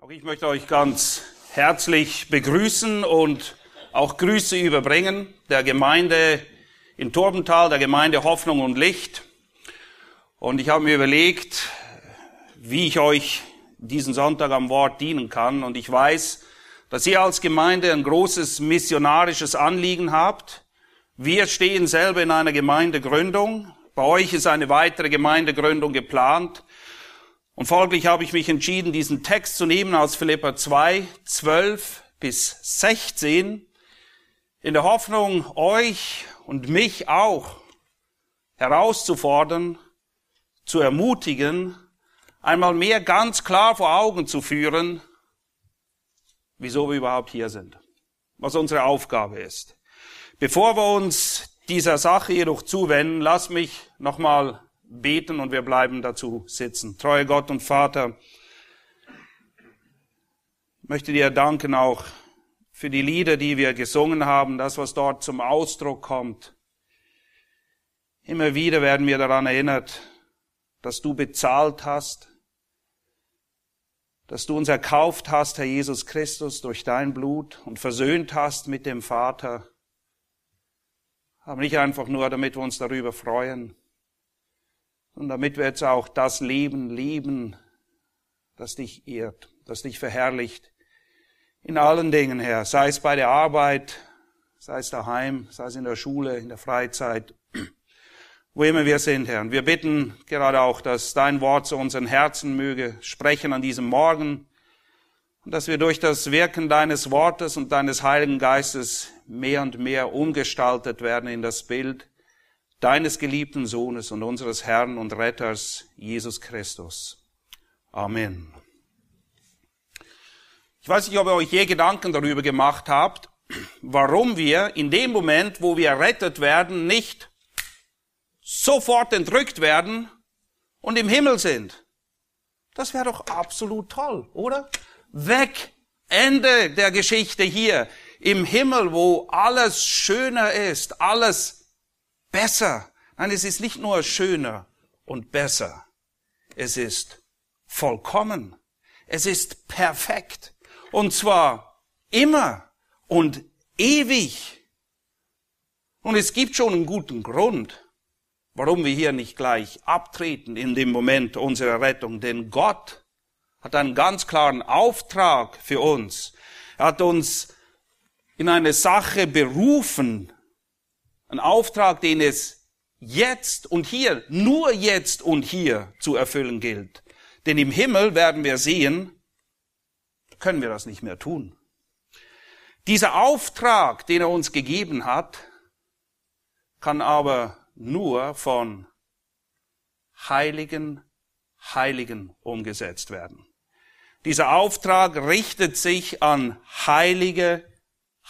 Auch ich möchte euch ganz herzlich begrüßen und auch Grüße überbringen der Gemeinde in Turbental, der Gemeinde Hoffnung und Licht. Und ich habe mir überlegt, wie ich euch diesen Sonntag am Wort dienen kann. Und ich weiß, dass ihr als Gemeinde ein großes missionarisches Anliegen habt. Wir stehen selber in einer Gemeindegründung. Bei euch ist eine weitere Gemeindegründung geplant. Und folglich habe ich mich entschieden, diesen Text zu nehmen aus Philippa 2, 12 bis 16, in der Hoffnung, euch und mich auch herauszufordern, zu ermutigen, einmal mehr ganz klar vor Augen zu führen, wieso wir überhaupt hier sind, was unsere Aufgabe ist. Bevor wir uns dieser Sache jedoch zuwenden, lass mich nochmal beten und wir bleiben dazu sitzen. Treue Gott und Vater, möchte dir danken auch für die Lieder, die wir gesungen haben, das, was dort zum Ausdruck kommt. Immer wieder werden wir daran erinnert, dass du bezahlt hast, dass du uns erkauft hast, Herr Jesus Christus, durch dein Blut und versöhnt hast mit dem Vater. Aber nicht einfach nur, damit wir uns darüber freuen, und damit wir jetzt auch das Leben leben, das dich ehrt, das dich verherrlicht. In allen Dingen, Herr, sei es bei der Arbeit, sei es daheim, sei es in der Schule, in der Freizeit, wo immer wir sind, Herr. Und wir bitten gerade auch, dass dein Wort zu unseren Herzen möge sprechen an diesem Morgen und dass wir durch das Wirken deines Wortes und deines Heiligen Geistes mehr und mehr umgestaltet werden in das Bild deines geliebten Sohnes und unseres Herrn und Retters Jesus Christus. Amen. Ich weiß nicht, ob ihr euch je Gedanken darüber gemacht habt, warum wir in dem Moment, wo wir errettet werden, nicht sofort entrückt werden und im Himmel sind. Das wäre doch absolut toll, oder? Weg. Ende der Geschichte hier. Im Himmel, wo alles schöner ist, alles besser. Nein, es ist nicht nur schöner und besser. Es ist vollkommen. Es ist perfekt. Und zwar immer und ewig. Und es gibt schon einen guten Grund, warum wir hier nicht gleich abtreten in dem Moment unserer Rettung. Denn Gott hat einen ganz klaren Auftrag für uns. Er hat uns in eine Sache berufen, ein Auftrag, den es jetzt und hier, nur jetzt und hier zu erfüllen gilt. Denn im Himmel werden wir sehen, können wir das nicht mehr tun. Dieser Auftrag, den er uns gegeben hat, kann aber nur von heiligen Heiligen umgesetzt werden. Dieser Auftrag richtet sich an heilige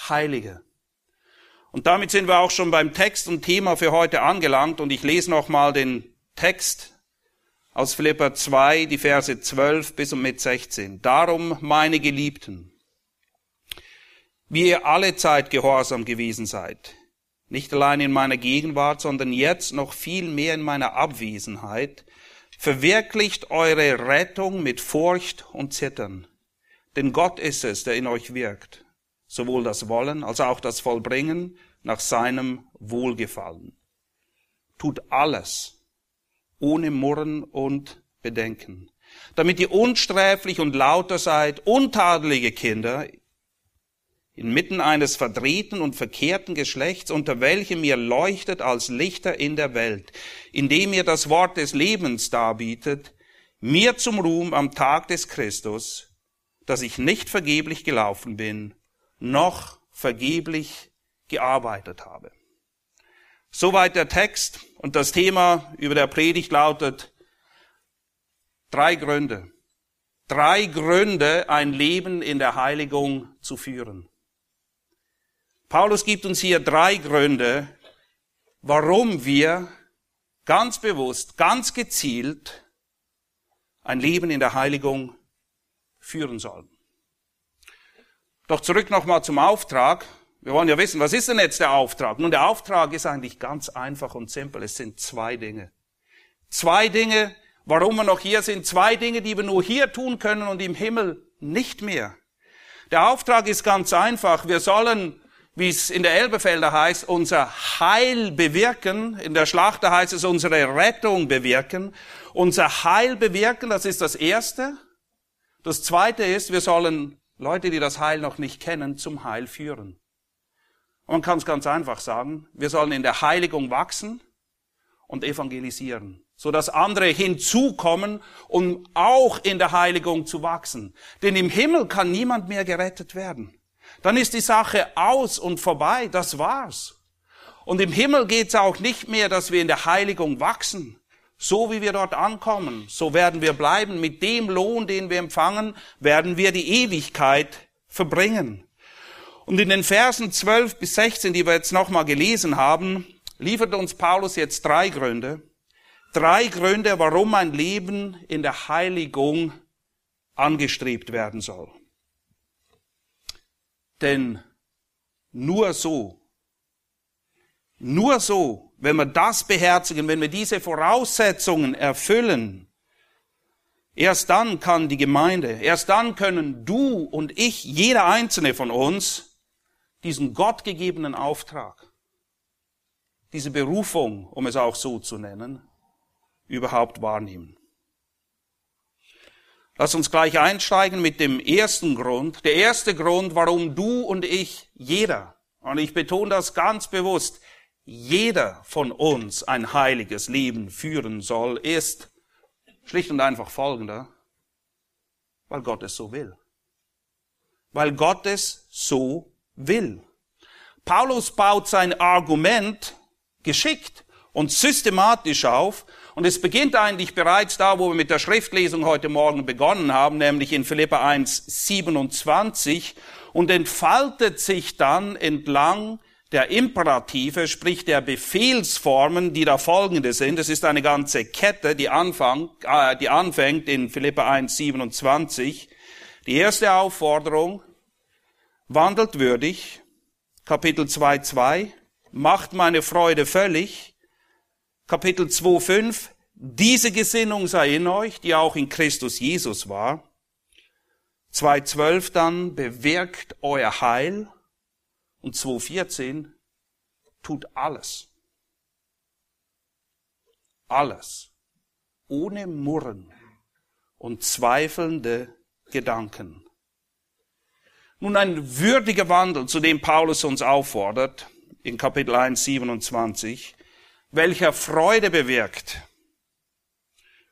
Heilige. Und damit sind wir auch schon beim Text und Thema für heute angelangt und ich lese nochmal den Text aus Philippa 2, die Verse 12 bis und mit 16. Darum, meine Geliebten, wie ihr alle Zeit gehorsam gewesen seid, nicht allein in meiner Gegenwart, sondern jetzt noch viel mehr in meiner Abwesenheit, verwirklicht eure Rettung mit Furcht und Zittern. Denn Gott ist es, der in euch wirkt sowohl das Wollen als auch das Vollbringen nach seinem Wohlgefallen. Tut alles ohne Murren und Bedenken, damit ihr unsträflich und lauter seid, untadelige Kinder, inmitten eines verdrehten und verkehrten Geschlechts, unter welchem ihr leuchtet als Lichter in der Welt, indem ihr das Wort des Lebens darbietet, mir zum Ruhm am Tag des Christus, dass ich nicht vergeblich gelaufen bin, noch vergeblich gearbeitet habe. Soweit der Text und das Thema über der Predigt lautet drei Gründe. Drei Gründe, ein Leben in der Heiligung zu führen. Paulus gibt uns hier drei Gründe, warum wir ganz bewusst, ganz gezielt ein Leben in der Heiligung führen sollen. Doch zurück nochmal zum Auftrag. Wir wollen ja wissen, was ist denn jetzt der Auftrag? Nun, der Auftrag ist eigentlich ganz einfach und simpel. Es sind zwei Dinge. Zwei Dinge, warum wir noch hier sind. Zwei Dinge, die wir nur hier tun können und im Himmel nicht mehr. Der Auftrag ist ganz einfach. Wir sollen, wie es in der Elbefelder heißt, unser Heil bewirken. In der Schlachter heißt es unsere Rettung bewirken. Unser Heil bewirken, das ist das Erste. Das Zweite ist, wir sollen Leute, die das Heil noch nicht kennen, zum Heil führen. Und man kann es ganz einfach sagen, wir sollen in der Heiligung wachsen und evangelisieren, so dass andere hinzukommen, um auch in der Heiligung zu wachsen. Denn im Himmel kann niemand mehr gerettet werden. Dann ist die Sache aus und vorbei, das war's. Und im Himmel geht's auch nicht mehr, dass wir in der Heiligung wachsen. So wie wir dort ankommen, so werden wir bleiben. Mit dem Lohn, den wir empfangen, werden wir die Ewigkeit verbringen. Und in den Versen 12 bis 16, die wir jetzt nochmal gelesen haben, liefert uns Paulus jetzt drei Gründe. Drei Gründe, warum ein Leben in der Heiligung angestrebt werden soll. Denn nur so, nur so, wenn wir das beherzigen, wenn wir diese Voraussetzungen erfüllen, erst dann kann die Gemeinde, erst dann können du und ich, jeder einzelne von uns, diesen gottgegebenen Auftrag, diese Berufung, um es auch so zu nennen, überhaupt wahrnehmen. Lass uns gleich einsteigen mit dem ersten Grund. Der erste Grund, warum du und ich, jeder, und ich betone das ganz bewusst, jeder von uns ein heiliges Leben führen soll, ist schlicht und einfach folgender, weil Gott es so will. Weil Gott es so will. Paulus baut sein Argument geschickt und systematisch auf. Und es beginnt eigentlich bereits da, wo wir mit der Schriftlesung heute Morgen begonnen haben, nämlich in Philippa 1, 27 und entfaltet sich dann entlang der Imperative, sprich der Befehlsformen, die da folgende sind. Es ist eine ganze Kette, die, anfang, äh, die anfängt in Philippa 1, 27. Die erste Aufforderung, wandelt würdig, Kapitel 2, 2 macht meine Freude völlig. Kapitel 2.5, diese Gesinnung sei in euch, die auch in Christus Jesus war. 2.12 dann, bewirkt euer Heil. Und 2.14, tut alles. Alles. Ohne Murren und zweifelnde Gedanken. Nun ein würdiger Wandel, zu dem Paulus uns auffordert, in Kapitel 1, 27, welcher Freude bewirkt.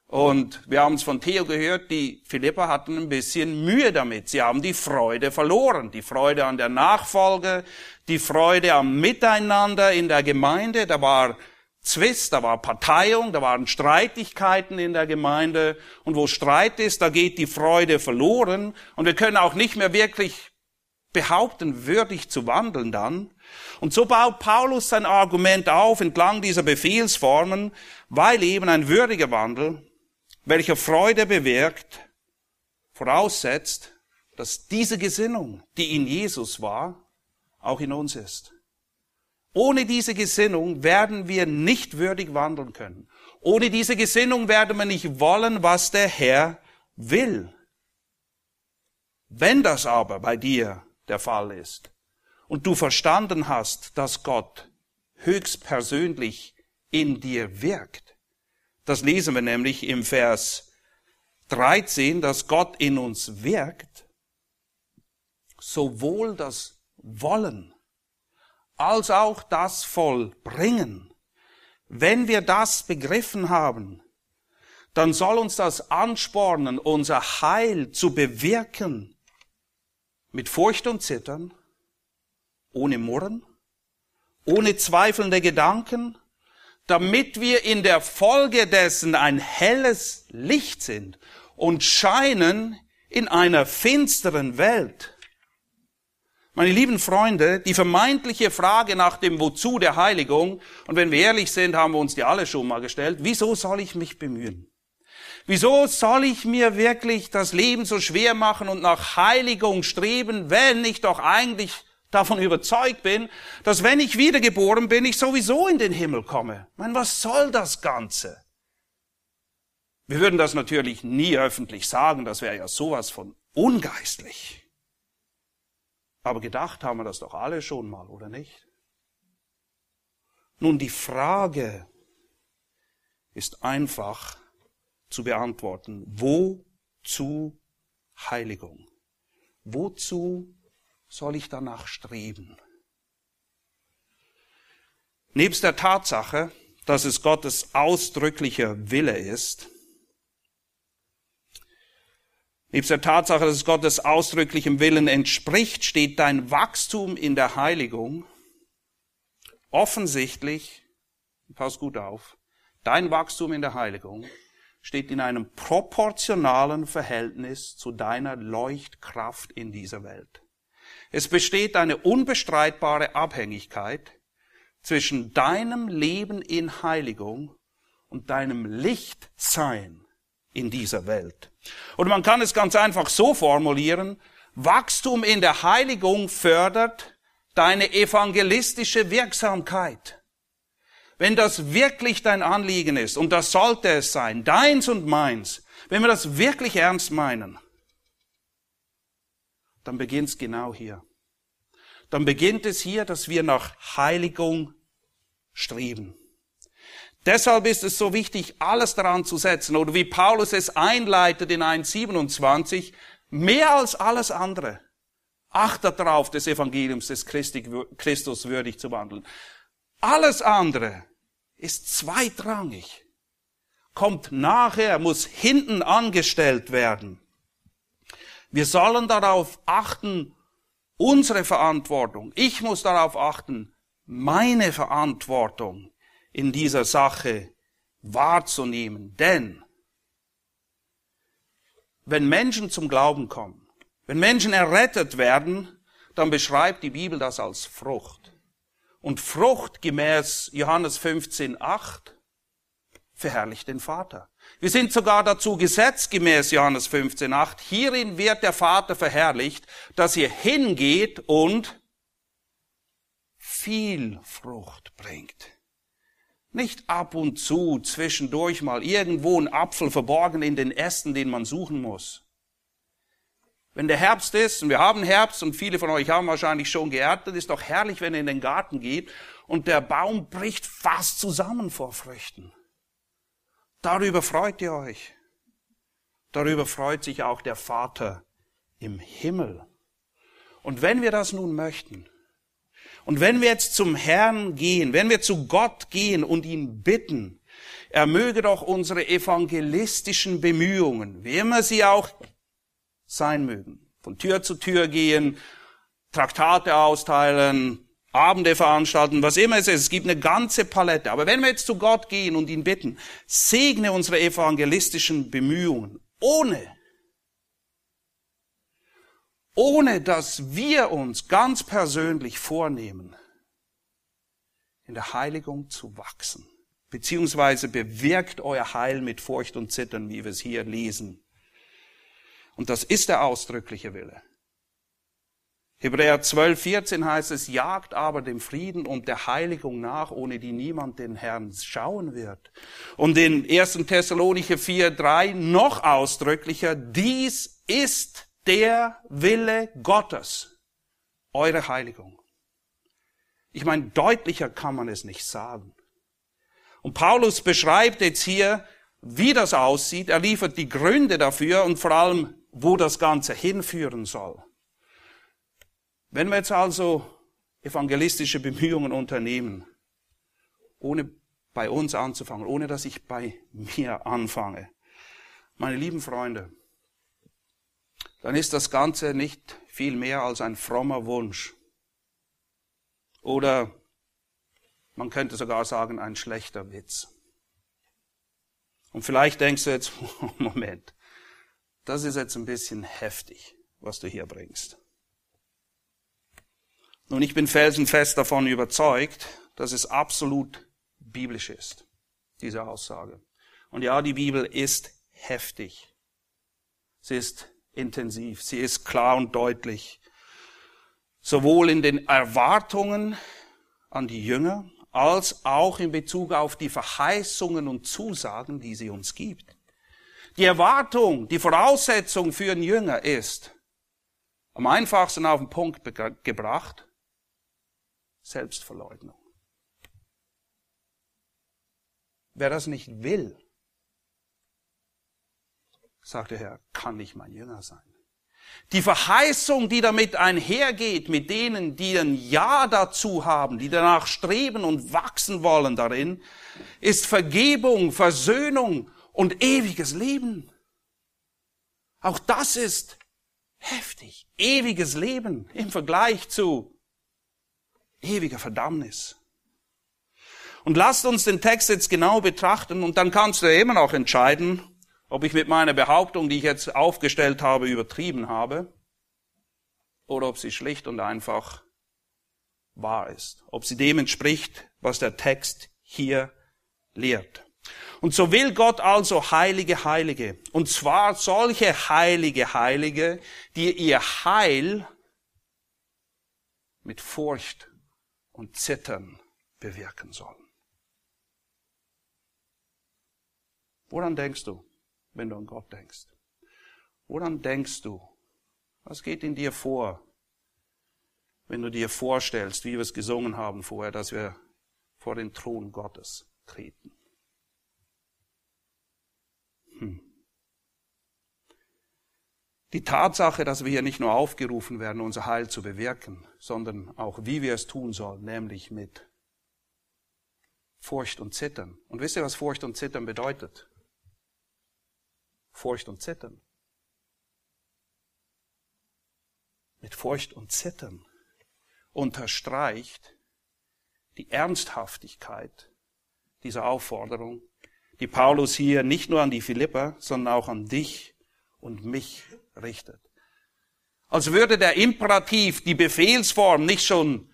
Und wir haben es von Theo gehört, die Philippa hatten ein bisschen Mühe damit. Sie haben die Freude verloren. Die Freude an der Nachfolge, die Freude am Miteinander in der Gemeinde. Da war Zwist, da war Parteiung, da waren Streitigkeiten in der Gemeinde. Und wo Streit ist, da geht die Freude verloren. Und wir können auch nicht mehr wirklich behaupten, würdig zu wandeln dann. Und so baut Paulus sein Argument auf entlang dieser Befehlsformen, weil eben ein würdiger Wandel, welcher Freude bewirkt, voraussetzt, dass diese Gesinnung, die in Jesus war, auch in uns ist. Ohne diese Gesinnung werden wir nicht würdig wandeln können. Ohne diese Gesinnung werden wir nicht wollen, was der Herr will. Wenn das aber bei dir der Fall ist, und du verstanden hast, dass Gott höchstpersönlich in dir wirkt. Das lesen wir nämlich im Vers 13, dass Gott in uns wirkt, sowohl das Wollen als auch das Vollbringen. Wenn wir das begriffen haben, dann soll uns das anspornen, unser Heil zu bewirken mit Furcht und Zittern, ohne Murren, ohne zweifelnde Gedanken, damit wir in der Folge dessen ein helles Licht sind und scheinen in einer finsteren Welt. Meine lieben Freunde, die vermeintliche Frage nach dem Wozu der Heiligung, und wenn wir ehrlich sind, haben wir uns die alle schon mal gestellt, wieso soll ich mich bemühen? Wieso soll ich mir wirklich das Leben so schwer machen und nach Heiligung streben, wenn ich doch eigentlich davon überzeugt bin, dass wenn ich wiedergeboren bin, ich sowieso in den Himmel komme. Ich meine, was soll das Ganze? Wir würden das natürlich nie öffentlich sagen, das wäre ja sowas von ungeistlich. Aber gedacht haben wir das doch alle schon mal, oder nicht? Nun, die Frage ist einfach zu beantworten. Wozu Heiligung? Wozu soll ich danach streben? Nebst der Tatsache, dass es Gottes ausdrücklicher Wille ist, nebst der Tatsache, dass es Gottes ausdrücklichem Willen entspricht, steht dein Wachstum in der Heiligung offensichtlich, pass gut auf, dein Wachstum in der Heiligung steht in einem proportionalen Verhältnis zu deiner Leuchtkraft in dieser Welt. Es besteht eine unbestreitbare Abhängigkeit zwischen deinem Leben in Heiligung und deinem Lichtsein in dieser Welt. Und man kann es ganz einfach so formulieren, Wachstum in der Heiligung fördert deine evangelistische Wirksamkeit. Wenn das wirklich dein Anliegen ist, und das sollte es sein, deins und meins, wenn wir das wirklich ernst meinen, dann beginnt es genau hier. Dann beginnt es hier, dass wir nach Heiligung streben. Deshalb ist es so wichtig, alles daran zu setzen, oder wie Paulus es einleitet in 1.27, mehr als alles andere. Achtet darauf, des Evangeliums des Christus würdig zu wandeln. Alles andere ist zweitrangig, kommt nachher, muss hinten angestellt werden. Wir sollen darauf achten, unsere Verantwortung. Ich muss darauf achten, meine Verantwortung in dieser Sache wahrzunehmen. Denn wenn Menschen zum Glauben kommen, wenn Menschen errettet werden, dann beschreibt die Bibel das als Frucht. Und Frucht gemäß Johannes 15, 8 verherrlicht den Vater. Wir sind sogar dazu gesetzt gemäß Johannes 15, 8. Hierin wird der Vater verherrlicht, dass ihr hingeht und viel Frucht bringt. Nicht ab und zu zwischendurch mal irgendwo ein Apfel verborgen in den Ästen, den man suchen muss. Wenn der Herbst ist, und wir haben Herbst, und viele von euch haben wahrscheinlich schon geerntet, ist doch herrlich, wenn ihr in den Garten geht und der Baum bricht fast zusammen vor Früchten. Darüber freut ihr euch. Darüber freut sich auch der Vater im Himmel. Und wenn wir das nun möchten, und wenn wir jetzt zum Herrn gehen, wenn wir zu Gott gehen und ihn bitten, er möge doch unsere evangelistischen Bemühungen, wie immer sie auch sein mögen. Von Tür zu Tür gehen, Traktate austeilen, Abende veranstalten, was immer es ist. Es gibt eine ganze Palette. Aber wenn wir jetzt zu Gott gehen und ihn bitten, segne unsere evangelistischen Bemühungen, ohne, ohne dass wir uns ganz persönlich vornehmen, in der Heiligung zu wachsen, beziehungsweise bewirkt euer Heil mit Furcht und Zittern, wie wir es hier lesen. Und das ist der ausdrückliche Wille. Hebräer 12, 14 heißt es, jagt aber dem Frieden und der Heiligung nach, ohne die niemand den Herrn schauen wird. Und in 1. Thessalonicher 4, 3 noch ausdrücklicher, dies ist der Wille Gottes, eure Heiligung. Ich meine, deutlicher kann man es nicht sagen. Und Paulus beschreibt jetzt hier, wie das aussieht. Er liefert die Gründe dafür und vor allem wo das Ganze hinführen soll. Wenn wir jetzt also evangelistische Bemühungen unternehmen, ohne bei uns anzufangen, ohne dass ich bei mir anfange, meine lieben Freunde, dann ist das Ganze nicht viel mehr als ein frommer Wunsch. Oder man könnte sogar sagen, ein schlechter Witz. Und vielleicht denkst du jetzt, Moment, das ist jetzt ein bisschen heftig, was du hier bringst. Nun, ich bin felsenfest davon überzeugt, dass es absolut biblisch ist, diese Aussage. Und ja, die Bibel ist heftig. Sie ist intensiv, sie ist klar und deutlich. Sowohl in den Erwartungen an die Jünger, als auch in Bezug auf die Verheißungen und Zusagen, die sie uns gibt. Die Erwartung, die Voraussetzung für einen Jünger ist, am einfachsten auf den Punkt gebracht, Selbstverleugnung. Wer das nicht will, sagt der Herr, kann nicht mein Jünger sein. Die Verheißung, die damit einhergeht, mit denen, die ein Ja dazu haben, die danach streben und wachsen wollen darin, ist Vergebung, Versöhnung und ewiges Leben. Auch das ist heftig. Ewiges Leben im Vergleich zu ewiger Verdammnis. Und lasst uns den Text jetzt genau betrachten und dann kannst du immer noch entscheiden, ob ich mit meiner Behauptung, die ich jetzt aufgestellt habe, übertrieben habe oder ob sie schlicht und einfach wahr ist, ob sie dem entspricht, was der Text hier lehrt. Und so will Gott also heilige Heilige, und zwar solche heilige Heilige, die ihr Heil mit Furcht und Zittern bewirken sollen. Woran denkst du? wenn du an Gott denkst? Woran denkst du? Was geht in dir vor, wenn du dir vorstellst, wie wir es gesungen haben vorher, dass wir vor den Thron Gottes treten? Hm. Die Tatsache, dass wir hier nicht nur aufgerufen werden, unser Heil zu bewirken, sondern auch wie wir es tun sollen, nämlich mit Furcht und Zittern. Und wisst ihr, was Furcht und Zittern bedeutet? Furcht und Zittern. Mit Furcht und Zittern unterstreicht die Ernsthaftigkeit dieser Aufforderung, die Paulus hier nicht nur an die Philipper, sondern auch an dich und mich richtet. Als würde der Imperativ, die Befehlsform nicht schon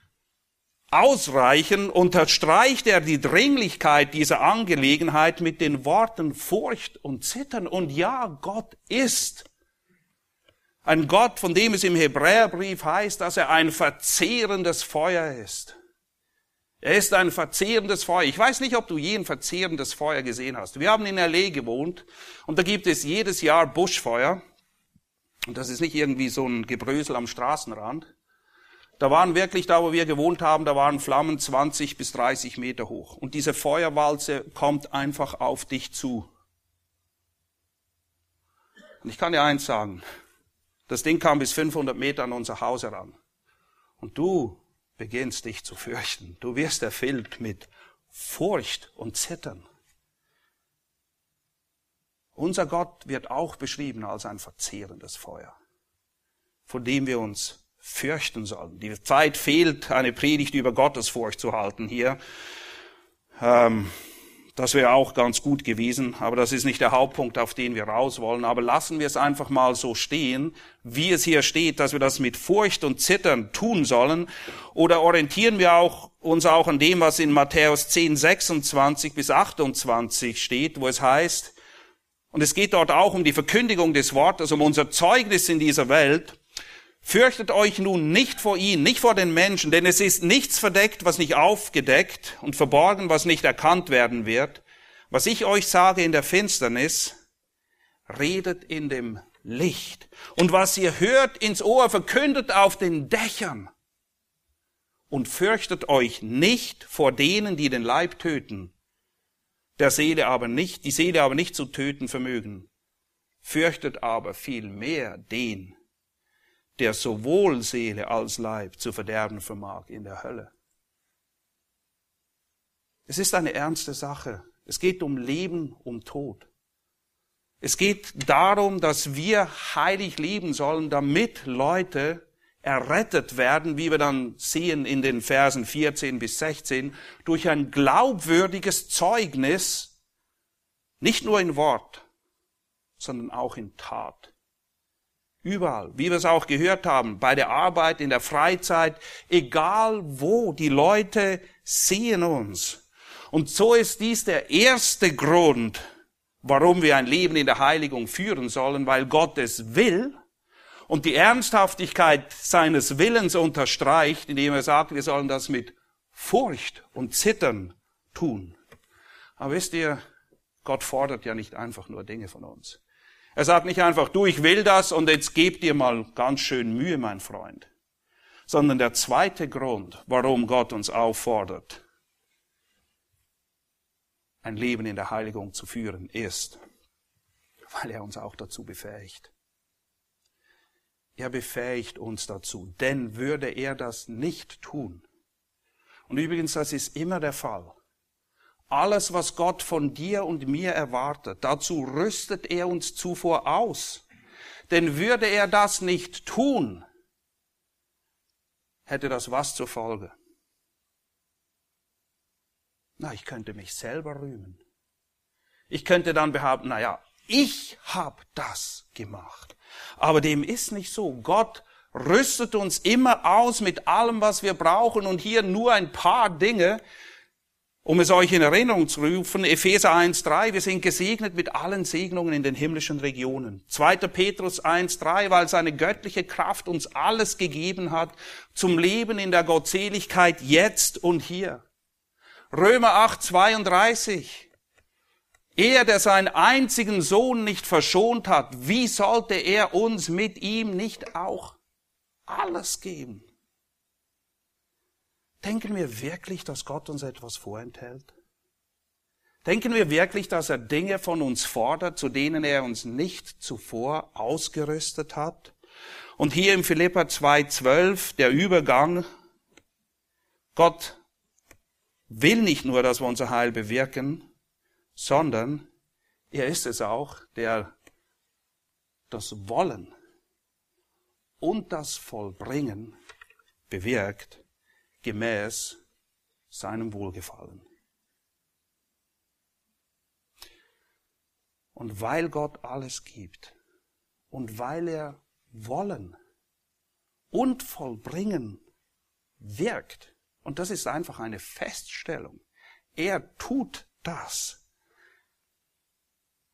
ausreichen, unterstreicht er die Dringlichkeit dieser Angelegenheit mit den Worten Furcht und Zittern. Und ja, Gott ist ein Gott, von dem es im Hebräerbrief heißt, dass er ein verzehrendes Feuer ist. Er ist ein verzehrendes Feuer. Ich weiß nicht, ob du je ein verzehrendes Feuer gesehen hast. Wir haben in L.A. gewohnt und da gibt es jedes Jahr Buschfeuer. Und das ist nicht irgendwie so ein Gebrösel am Straßenrand, da waren wirklich, da wo wir gewohnt haben, da waren Flammen 20 bis 30 Meter hoch. Und diese Feuerwalze kommt einfach auf dich zu. Und ich kann dir eins sagen. Das Ding kam bis 500 Meter an unser Haus heran. Und du beginnst dich zu fürchten. Du wirst erfüllt mit Furcht und Zittern. Unser Gott wird auch beschrieben als ein verzehrendes Feuer, von dem wir uns fürchten sollen. Die Zeit fehlt, eine Predigt über Gottesfurcht zu halten hier. Ähm, das wäre auch ganz gut gewesen, aber das ist nicht der Hauptpunkt, auf den wir raus wollen. Aber lassen wir es einfach mal so stehen, wie es hier steht, dass wir das mit Furcht und Zittern tun sollen. Oder orientieren wir auch, uns auch an dem, was in Matthäus 10, 26 bis 28 steht, wo es heißt, und es geht dort auch um die Verkündigung des Wortes, um unser Zeugnis in dieser Welt, Fürchtet euch nun nicht vor ihnen, nicht vor den Menschen, denn es ist nichts verdeckt, was nicht aufgedeckt und verborgen, was nicht erkannt werden wird. Was ich euch sage in der Finsternis, redet in dem Licht. Und was ihr hört ins Ohr, verkündet auf den Dächern. Und fürchtet euch nicht vor denen, die den Leib töten, der Seele aber nicht, die Seele aber nicht zu töten vermögen. Fürchtet aber viel mehr den, der sowohl Seele als Leib zu verderben vermag in der Hölle. Es ist eine ernste Sache. Es geht um Leben, um Tod. Es geht darum, dass wir heilig leben sollen, damit Leute errettet werden, wie wir dann sehen in den Versen 14 bis 16, durch ein glaubwürdiges Zeugnis, nicht nur in Wort, sondern auch in Tat. Überall, wie wir es auch gehört haben, bei der Arbeit, in der Freizeit, egal wo, die Leute sehen uns. Und so ist dies der erste Grund, warum wir ein Leben in der Heiligung führen sollen, weil Gott es will und die Ernsthaftigkeit seines Willens unterstreicht, indem er sagt, wir sollen das mit Furcht und Zittern tun. Aber wisst ihr, Gott fordert ja nicht einfach nur Dinge von uns. Er sagt nicht einfach, du, ich will das und jetzt geb dir mal ganz schön Mühe, mein Freund. Sondern der zweite Grund, warum Gott uns auffordert, ein Leben in der Heiligung zu führen, ist, weil er uns auch dazu befähigt. Er befähigt uns dazu, denn würde er das nicht tun. Und übrigens, das ist immer der Fall. Alles, was Gott von dir und mir erwartet, dazu rüstet er uns zuvor aus. Denn würde er das nicht tun, hätte das was zur Folge? Na, ich könnte mich selber rühmen. Ich könnte dann behaupten, na ja, ich habe das gemacht. Aber dem ist nicht so. Gott rüstet uns immer aus mit allem, was wir brauchen und hier nur ein paar Dinge, um es euch in Erinnerung zu rufen, Epheser 1.3, wir sind gesegnet mit allen Segnungen in den himmlischen Regionen. 2. Petrus 1.3, weil seine göttliche Kraft uns alles gegeben hat zum Leben in der Gottseligkeit jetzt und hier. Römer 8.32, er, der seinen einzigen Sohn nicht verschont hat, wie sollte er uns mit ihm nicht auch alles geben? Denken wir wirklich, dass Gott uns etwas vorenthält? Denken wir wirklich, dass er Dinge von uns fordert, zu denen er uns nicht zuvor ausgerüstet hat? Und hier im Philippa 2,12 der Übergang, Gott will nicht nur, dass wir unser Heil bewirken, sondern er ist es auch, der das Wollen und das Vollbringen bewirkt gemäß seinem Wohlgefallen. Und weil Gott alles gibt und weil er wollen und vollbringen wirkt, und das ist einfach eine Feststellung, er tut das,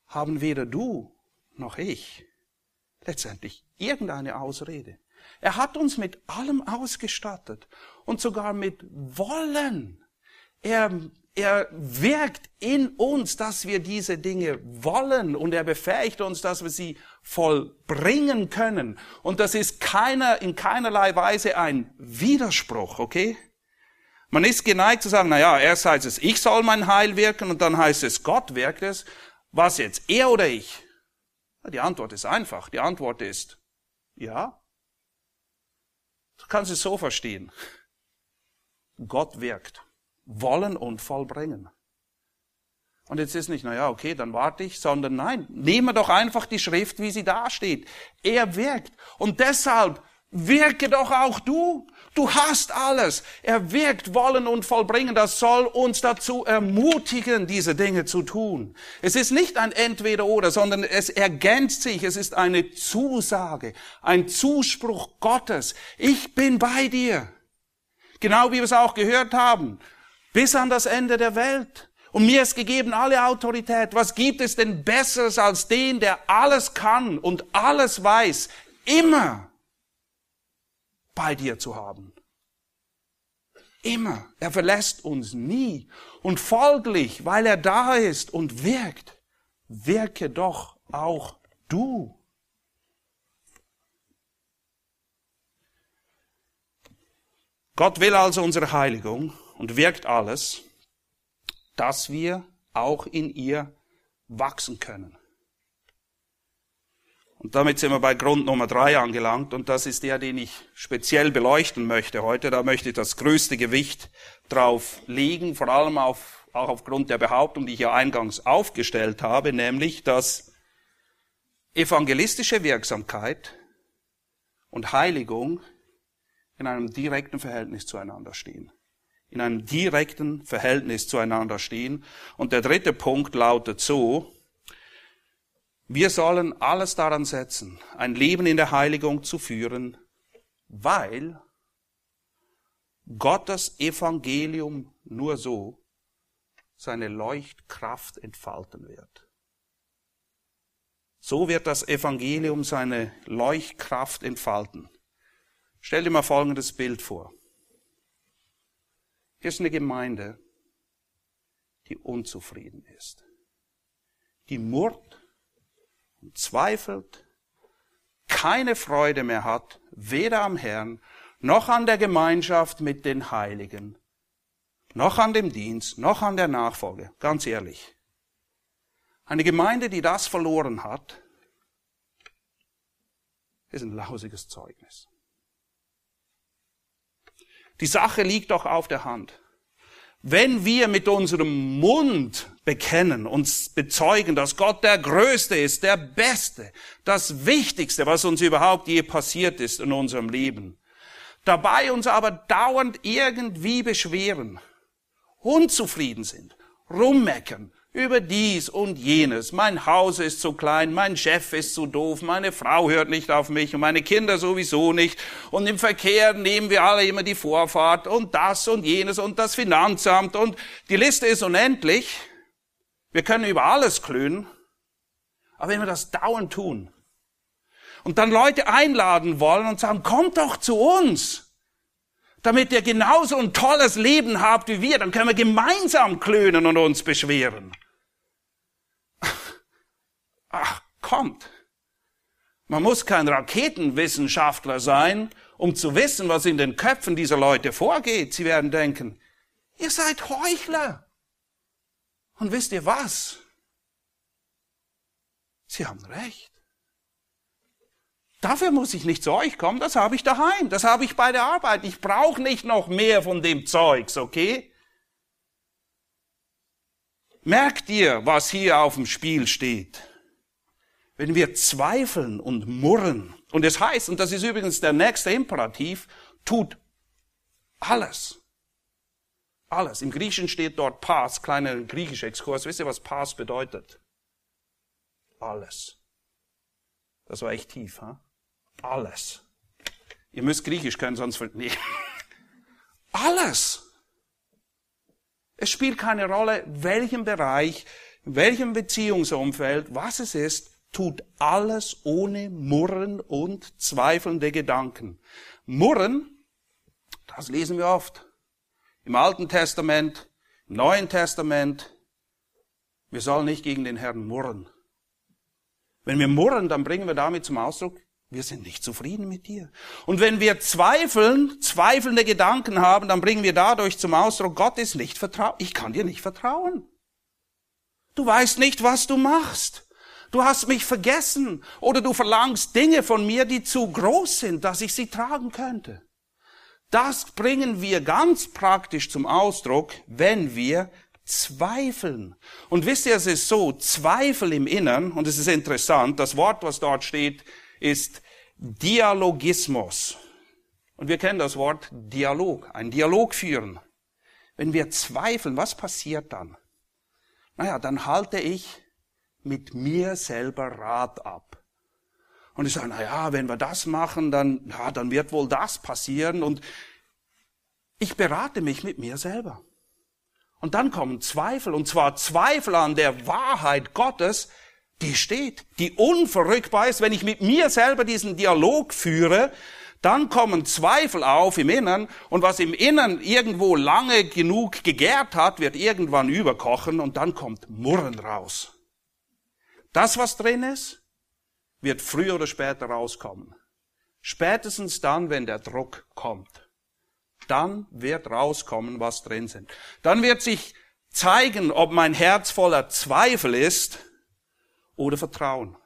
haben weder du noch ich letztendlich irgendeine Ausrede. Er hat uns mit allem ausgestattet und sogar mit Wollen. Er, er wirkt in uns, dass wir diese Dinge wollen und er befähigt uns, dass wir sie vollbringen können. Und das ist keiner, in keinerlei Weise ein Widerspruch, okay? Man ist geneigt zu sagen, na ja, erst heißt es, ich soll mein Heil wirken und dann heißt es, Gott wirkt es. Was jetzt, er oder ich? Die Antwort ist einfach. Die Antwort ist, ja, Du kannst es so verstehen. Gott wirkt. Wollen und vollbringen. Und jetzt ist nicht, na ja, okay, dann warte ich, sondern nein, nehme doch einfach die Schrift, wie sie da steht. Er wirkt. Und deshalb wirke doch auch du. Du hast alles. Er wirkt wollen und vollbringen. Das soll uns dazu ermutigen, diese Dinge zu tun. Es ist nicht ein Entweder-Oder, sondern es ergänzt sich. Es ist eine Zusage, ein Zuspruch Gottes. Ich bin bei dir. Genau wie wir es auch gehört haben. Bis an das Ende der Welt. Und mir ist gegeben alle Autorität. Was gibt es denn Besseres als den, der alles kann und alles weiß? Immer bei dir zu haben. Immer. Er verlässt uns nie. Und folglich, weil er da ist und wirkt, wirke doch auch du. Gott will also unsere Heiligung und wirkt alles, dass wir auch in ihr wachsen können. Und damit sind wir bei Grund Nummer drei angelangt und das ist der, den ich speziell beleuchten möchte heute. Da möchte ich das größte Gewicht drauf legen, vor allem auf, auch aufgrund der Behauptung, die ich ja eingangs aufgestellt habe, nämlich, dass evangelistische Wirksamkeit und Heiligung in einem direkten Verhältnis zueinander stehen. In einem direkten Verhältnis zueinander stehen. Und der dritte Punkt lautet so, wir sollen alles daran setzen, ein Leben in der Heiligung zu führen, weil Gottes Evangelium nur so seine Leuchtkraft entfalten wird. So wird das Evangelium seine Leuchtkraft entfalten. Stell dir mal folgendes Bild vor. Hier ist eine Gemeinde, die unzufrieden ist. Die murrt und zweifelt, keine Freude mehr hat, weder am Herrn noch an der Gemeinschaft mit den Heiligen, noch an dem Dienst, noch an der Nachfolge. Ganz ehrlich. Eine Gemeinde, die das verloren hat, ist ein lausiges Zeugnis. Die Sache liegt doch auf der Hand. Wenn wir mit unserem Mund bekennen, uns bezeugen, dass Gott der Größte ist, der Beste, das Wichtigste, was uns überhaupt je passiert ist in unserem Leben, dabei uns aber dauernd irgendwie beschweren, unzufrieden sind, rummeckern, über dies und jenes. Mein Haus ist zu klein, mein Chef ist zu doof, meine Frau hört nicht auf mich und meine Kinder sowieso nicht. Und im Verkehr nehmen wir alle immer die Vorfahrt und das und jenes und das Finanzamt und die Liste ist unendlich. Wir können über alles klönen. Aber wenn wir das dauernd tun und dann Leute einladen wollen und sagen, kommt doch zu uns, damit ihr genauso ein tolles Leben habt wie wir, dann können wir gemeinsam klönen und uns beschweren. Ach, kommt. Man muss kein Raketenwissenschaftler sein, um zu wissen, was in den Köpfen dieser Leute vorgeht. Sie werden denken, ihr seid Heuchler. Und wisst ihr was? Sie haben recht. Dafür muss ich nicht zu euch kommen, das habe ich daheim, das habe ich bei der Arbeit. Ich brauche nicht noch mehr von dem Zeugs, okay? Merkt ihr, was hier auf dem Spiel steht? Wenn wir zweifeln und murren, und es heißt, und das ist übrigens der nächste Imperativ, tut alles. Alles. Im Griechischen steht dort Pas, kleiner griechischer Exkurs. Wisst ihr, was Pas bedeutet? Alles. Das war echt tief, ha? Alles. Ihr müsst Griechisch können, sonst, nee. Alles. Es spielt keine Rolle, welchem Bereich, welchem Beziehungsumfeld, was es ist, tut alles ohne Murren und zweifelnde Gedanken. Murren, das lesen wir oft. Im Alten Testament, im Neuen Testament. Wir sollen nicht gegen den Herrn murren. Wenn wir murren, dann bringen wir damit zum Ausdruck, wir sind nicht zufrieden mit dir. Und wenn wir zweifeln, zweifelnde Gedanken haben, dann bringen wir dadurch zum Ausdruck, Gott ist nicht vertraut. Ich kann dir nicht vertrauen. Du weißt nicht, was du machst. Du hast mich vergessen oder du verlangst Dinge von mir, die zu groß sind, dass ich sie tragen könnte. Das bringen wir ganz praktisch zum Ausdruck, wenn wir zweifeln. Und wisst ihr, es ist so, Zweifel im Innern, und es ist interessant, das Wort, was dort steht, ist Dialogismus. Und wir kennen das Wort Dialog, ein Dialog führen. Wenn wir zweifeln, was passiert dann? Naja, dann halte ich mit mir selber Rat ab. Und ich sage, na ja, wenn wir das machen, dann, ja, dann wird wohl das passieren. Und ich berate mich mit mir selber. Und dann kommen Zweifel, und zwar Zweifel an der Wahrheit Gottes, die steht, die unverrückbar ist. Wenn ich mit mir selber diesen Dialog führe, dann kommen Zweifel auf im Innern und was im Innern irgendwo lange genug gegärt hat, wird irgendwann überkochen und dann kommt Murren raus. Das, was drin ist, wird früher oder später rauskommen. Spätestens dann, wenn der Druck kommt. Dann wird rauskommen, was drin sind. Dann wird sich zeigen, ob mein Herz voller Zweifel ist oder Vertrauen.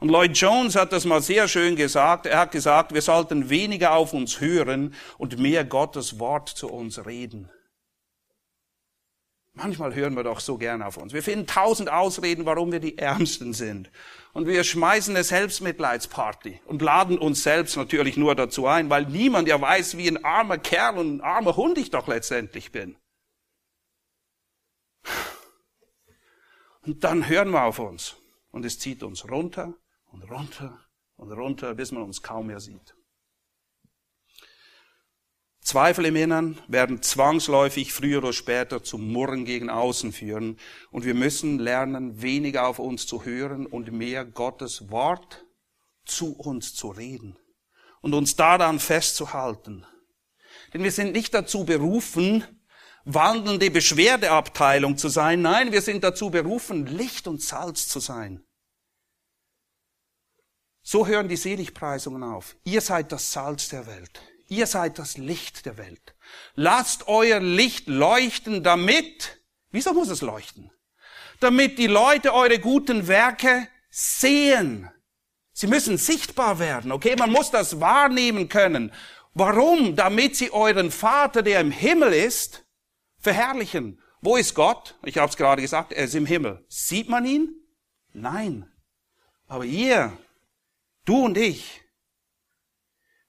Und Lloyd Jones hat das mal sehr schön gesagt. Er hat gesagt, wir sollten weniger auf uns hören und mehr Gottes Wort zu uns reden. Manchmal hören wir doch so gern auf uns. Wir finden tausend Ausreden, warum wir die Ärmsten sind. Und wir schmeißen eine Selbstmitleidsparty und laden uns selbst natürlich nur dazu ein, weil niemand ja weiß, wie ein armer Kerl und ein armer Hund ich doch letztendlich bin. Und dann hören wir auf uns. Und es zieht uns runter und runter und runter, bis man uns kaum mehr sieht. Zweifel im Innern werden zwangsläufig früher oder später zum Murren gegen außen führen. Und wir müssen lernen, weniger auf uns zu hören und mehr Gottes Wort zu uns zu reden. Und uns daran festzuhalten. Denn wir sind nicht dazu berufen, wandelnde Beschwerdeabteilung zu sein. Nein, wir sind dazu berufen, Licht und Salz zu sein. So hören die Seligpreisungen auf. Ihr seid das Salz der Welt. Ihr seid das Licht der Welt. Lasst euer Licht leuchten, damit, wieso muss es leuchten? Damit die Leute eure guten Werke sehen. Sie müssen sichtbar werden, okay? Man muss das wahrnehmen können. Warum? Damit sie euren Vater, der im Himmel ist, verherrlichen. Wo ist Gott? Ich habe es gerade gesagt, er ist im Himmel. Sieht man ihn? Nein. Aber ihr, du und ich,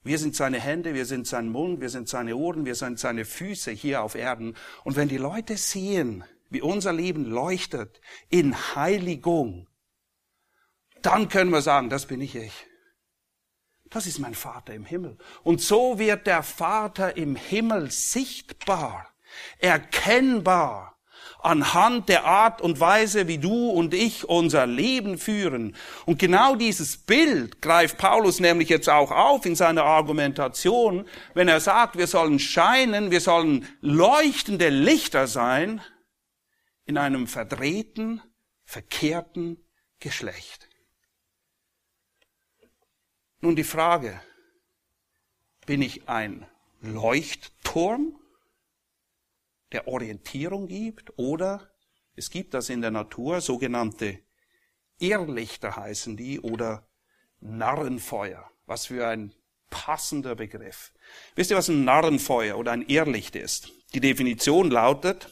wir sind seine Hände, wir sind sein Mund, wir sind seine Ohren, wir sind seine Füße hier auf Erden. Und wenn die Leute sehen, wie unser Leben leuchtet in Heiligung, dann können wir sagen, das bin ich ich. Das ist mein Vater im Himmel. Und so wird der Vater im Himmel sichtbar, erkennbar anhand der Art und Weise, wie du und ich unser Leben führen. Und genau dieses Bild greift Paulus nämlich jetzt auch auf in seiner Argumentation, wenn er sagt, wir sollen scheinen, wir sollen leuchtende Lichter sein in einem verdrehten, verkehrten Geschlecht. Nun die Frage, bin ich ein Leuchtturm der Orientierung gibt oder es gibt das in der Natur, sogenannte Irrlichter heißen die oder Narrenfeuer. Was für ein passender Begriff. Wisst ihr, was ein Narrenfeuer oder ein Irrlicht ist? Die Definition lautet,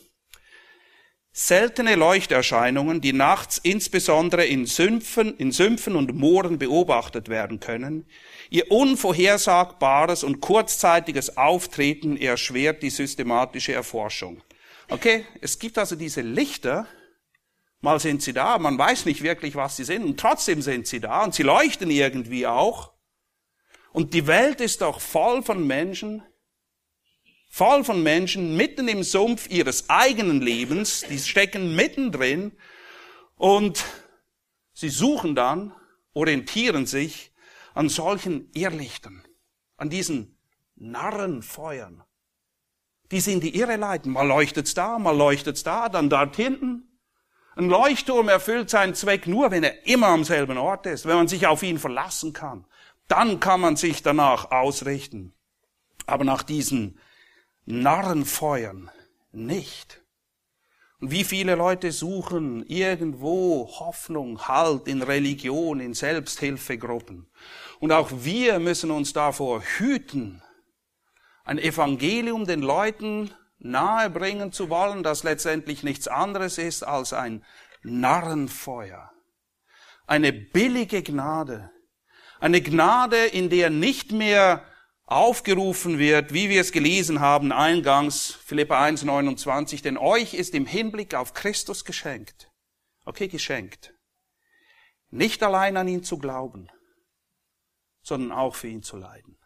seltene Leuchterscheinungen, die nachts insbesondere in Sümpfen, in Sümpfen und Mooren beobachtet werden können, Ihr unvorhersagbares und kurzzeitiges Auftreten erschwert die systematische Erforschung. Okay, es gibt also diese Lichter, mal sind sie da, man weiß nicht wirklich, was sie sind, und trotzdem sind sie da, und sie leuchten irgendwie auch. Und die Welt ist doch voll von Menschen, voll von Menschen mitten im Sumpf ihres eigenen Lebens, die stecken mittendrin, und sie suchen dann, orientieren sich an solchen Irrlichtern, an diesen Narrenfeuern, die sie in die Irre leiten. Mal leuchtet's da, mal leuchtet's da, dann dort hinten. Ein Leuchtturm erfüllt seinen Zweck nur, wenn er immer am selben Ort ist, wenn man sich auf ihn verlassen kann. Dann kann man sich danach ausrichten. Aber nach diesen Narrenfeuern nicht. Und wie viele Leute suchen irgendwo Hoffnung, Halt in Religion, in Selbsthilfegruppen. Und auch wir müssen uns davor hüten, ein Evangelium den Leuten nahebringen zu wollen, das letztendlich nichts anderes ist als ein Narrenfeuer. Eine billige Gnade. Eine Gnade, in der nicht mehr aufgerufen wird, wie wir es gelesen haben eingangs, Philippa 1, 29, denn euch ist im Hinblick auf Christus geschenkt. Okay, geschenkt. Nicht allein an ihn zu glauben, sondern auch für ihn zu leiden.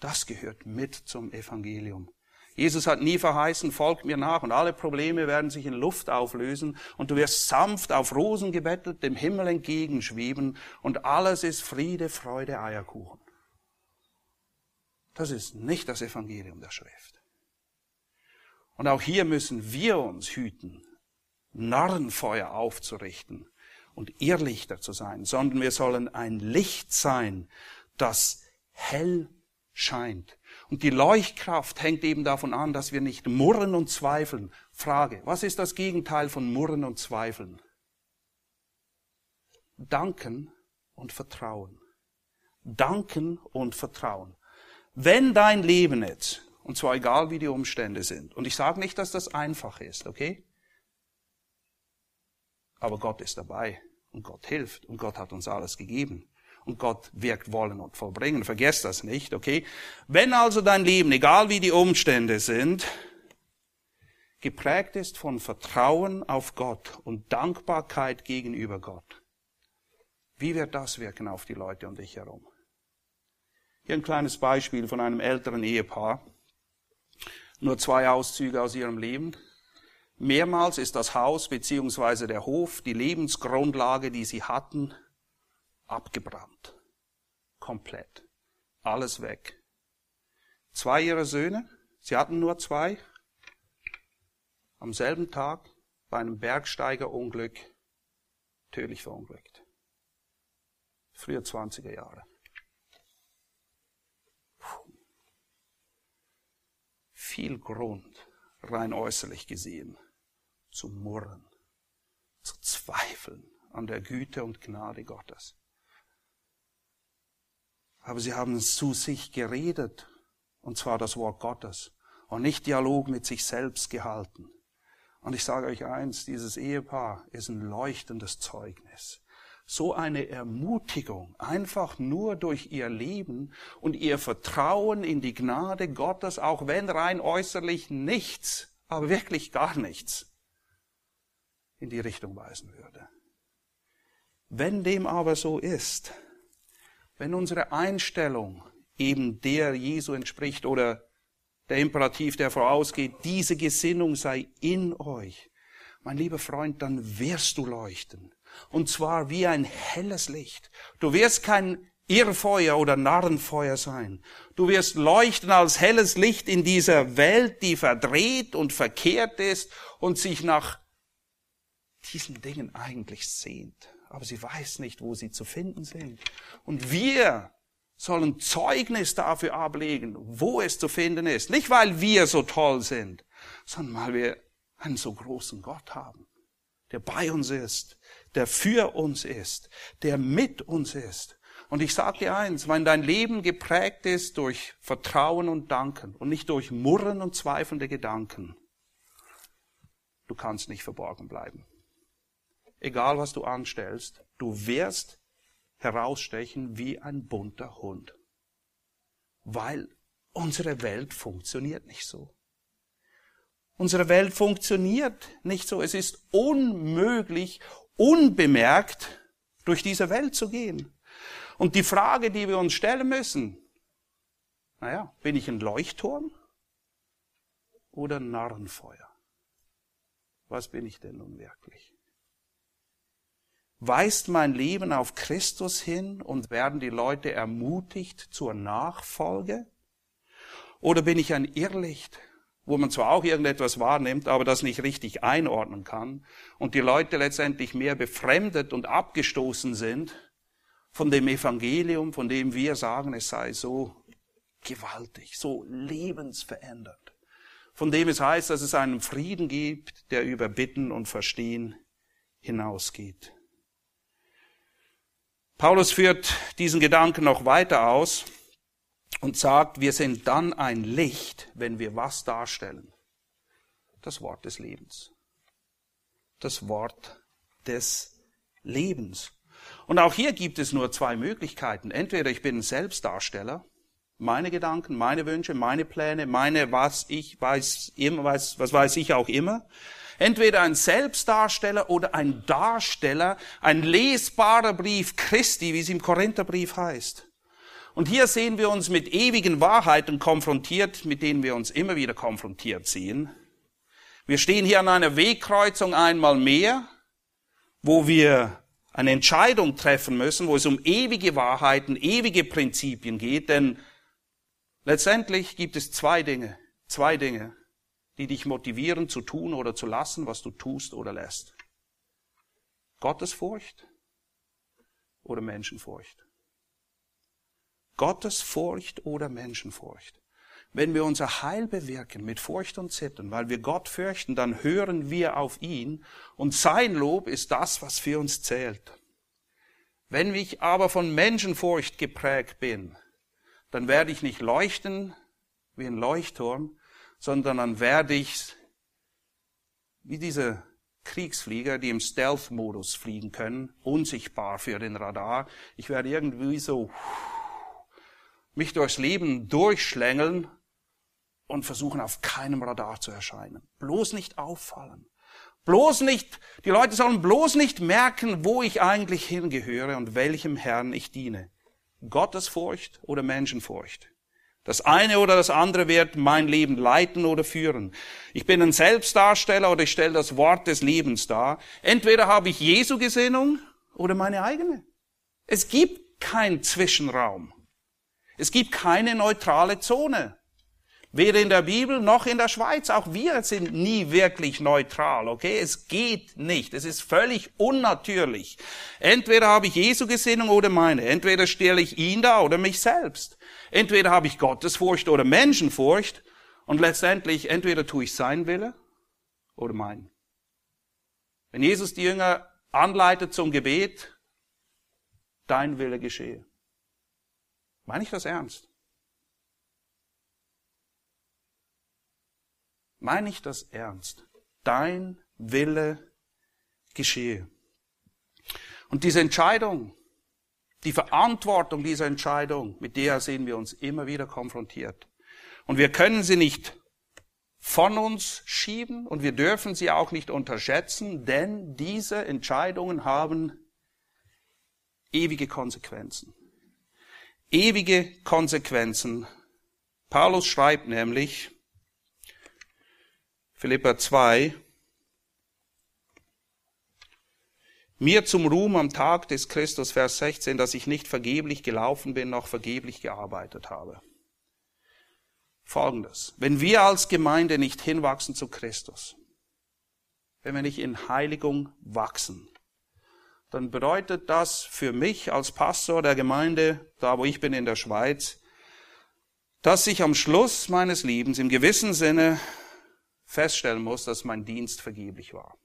Das gehört mit zum Evangelium. Jesus hat nie verheißen, folgt mir nach und alle Probleme werden sich in Luft auflösen und du wirst sanft auf Rosen gebettelt dem Himmel entgegenschweben und alles ist Friede, Freude, Eierkuchen. Das ist nicht das Evangelium der Schrift. Und auch hier müssen wir uns hüten, Narrenfeuer aufzurichten und Irrlichter zu sein, sondern wir sollen ein Licht sein, das hell scheint. Und die Leuchtkraft hängt eben davon an, dass wir nicht murren und zweifeln. Frage, was ist das Gegenteil von murren und zweifeln? Danken und Vertrauen. Danken und Vertrauen. Wenn dein Leben jetzt, und zwar egal wie die Umstände sind, und ich sage nicht, dass das einfach ist, okay? Aber Gott ist dabei. Und Gott hilft und Gott hat uns alles gegeben. Und Gott wirkt wollen und vollbringen. Vergesst das nicht, okay? Wenn also dein Leben, egal wie die Umstände sind, geprägt ist von Vertrauen auf Gott und Dankbarkeit gegenüber Gott, wie wird das wirken auf die Leute um dich herum? Hier ein kleines Beispiel von einem älteren Ehepaar. Nur zwei Auszüge aus ihrem Leben. Mehrmals ist das Haus beziehungsweise der Hof, die Lebensgrundlage, die sie hatten, abgebrannt. Komplett. Alles weg. Zwei ihrer Söhne, sie hatten nur zwei, am selben Tag bei einem Bergsteigerunglück tödlich verunglückt. früher 20er Jahre. Viel Grund, rein äußerlich gesehen, zu murren, zu zweifeln an der Güte und Gnade Gottes. Aber sie haben zu sich geredet, und zwar das Wort Gottes, und nicht Dialog mit sich selbst gehalten. Und ich sage euch eins, dieses Ehepaar ist ein leuchtendes Zeugnis. So eine Ermutigung, einfach nur durch ihr Leben und ihr Vertrauen in die Gnade Gottes, auch wenn rein äußerlich nichts, aber wirklich gar nichts in die Richtung weisen würde. Wenn dem aber so ist, wenn unsere Einstellung eben der Jesu entspricht oder der Imperativ, der vorausgeht, diese Gesinnung sei in euch, mein lieber Freund, dann wirst du leuchten. Und zwar wie ein helles Licht. Du wirst kein Irrfeuer oder Narrenfeuer sein. Du wirst leuchten als helles Licht in dieser Welt, die verdreht und verkehrt ist und sich nach diesen Dingen eigentlich sehnt. Aber sie weiß nicht, wo sie zu finden sind. Und wir sollen Zeugnis dafür ablegen, wo es zu finden ist. Nicht, weil wir so toll sind, sondern weil wir einen so großen Gott haben, der bei uns ist, der für uns ist, der mit uns ist. Und ich sage dir eins, wenn dein Leben geprägt ist durch Vertrauen und Danken und nicht durch Murren und zweifelnde Gedanken, du kannst nicht verborgen bleiben. Egal was du anstellst, du wirst herausstechen wie ein bunter Hund. Weil unsere Welt funktioniert nicht so. Unsere Welt funktioniert nicht so. Es ist unmöglich, unbemerkt durch diese Welt zu gehen. Und die Frage, die wir uns stellen müssen, naja, bin ich ein Leuchtturm oder ein Narrenfeuer? Was bin ich denn nun wirklich? Weist mein Leben auf Christus hin und werden die Leute ermutigt zur Nachfolge? Oder bin ich ein Irrlicht, wo man zwar auch irgendetwas wahrnimmt, aber das nicht richtig einordnen kann und die Leute letztendlich mehr befremdet und abgestoßen sind von dem Evangelium, von dem wir sagen, es sei so gewaltig, so lebensverändernd, von dem es heißt, dass es einen Frieden gibt, der über Bitten und Verstehen hinausgeht. Paulus führt diesen Gedanken noch weiter aus und sagt, wir sind dann ein Licht, wenn wir was darstellen? Das Wort des Lebens. Das Wort des Lebens. Und auch hier gibt es nur zwei Möglichkeiten. Entweder ich bin ein Selbstdarsteller, meine Gedanken, meine Wünsche, meine Pläne, meine was ich weiß, immer, was, was weiß ich auch immer. Entweder ein Selbstdarsteller oder ein Darsteller, ein lesbarer Brief Christi, wie es im Korintherbrief heißt. Und hier sehen wir uns mit ewigen Wahrheiten konfrontiert, mit denen wir uns immer wieder konfrontiert sehen. Wir stehen hier an einer Wegkreuzung einmal mehr, wo wir eine Entscheidung treffen müssen, wo es um ewige Wahrheiten, ewige Prinzipien geht, denn letztendlich gibt es zwei Dinge, zwei Dinge, die dich motivieren zu tun oder zu lassen, was du tust oder lässt. Gottesfurcht oder Menschenfurcht. Gottesfurcht oder Menschenfurcht. Wenn wir unser Heil bewirken mit Furcht und Zittern, weil wir Gott fürchten, dann hören wir auf ihn und sein Lob ist das, was für uns zählt. Wenn ich aber von Menschenfurcht geprägt bin, dann werde ich nicht leuchten wie ein Leuchtturm, sondern dann werde ich wie diese Kriegsflieger, die im Stealth-Modus fliegen können, unsichtbar für den Radar. Ich werde irgendwie so mich durchs Leben durchschlängeln und versuchen, auf keinem Radar zu erscheinen. Bloß nicht auffallen. Bloß nicht, die Leute sollen bloß nicht merken, wo ich eigentlich hingehöre und welchem Herrn ich diene. Gottesfurcht oder Menschenfurcht. Das eine oder das andere wird mein Leben leiten oder führen. Ich bin ein Selbstdarsteller oder ich stelle das Wort des Lebens dar. Entweder habe ich Jesu Gesinnung oder meine eigene. Es gibt keinen Zwischenraum. Es gibt keine neutrale Zone. Weder in der Bibel noch in der Schweiz. Auch wir sind nie wirklich neutral, okay? Es geht nicht. Es ist völlig unnatürlich. Entweder habe ich Jesu Gesinnung oder meine. Entweder stelle ich ihn da oder mich selbst. Entweder habe ich Gottesfurcht oder Menschenfurcht. Und letztendlich, entweder tue ich sein Wille oder meinen. Wenn Jesus die Jünger anleitet zum Gebet, dein Wille geschehe. Meine ich das ernst? Meine ich das ernst? Dein Wille geschehe. Und diese Entscheidung, die Verantwortung dieser Entscheidung, mit der sehen wir uns immer wieder konfrontiert. Und wir können sie nicht von uns schieben und wir dürfen sie auch nicht unterschätzen, denn diese Entscheidungen haben ewige Konsequenzen. Ewige Konsequenzen. Paulus schreibt nämlich, Philippa 2, mir zum Ruhm am Tag des Christus, Vers 16, dass ich nicht vergeblich gelaufen bin, noch vergeblich gearbeitet habe. Folgendes. Wenn wir als Gemeinde nicht hinwachsen zu Christus, wenn wir nicht in Heiligung wachsen, dann bedeutet das für mich als Pastor der Gemeinde, da wo ich bin in der Schweiz, dass ich am Schluss meines Lebens im gewissen Sinne feststellen muss, dass mein Dienst vergeblich war.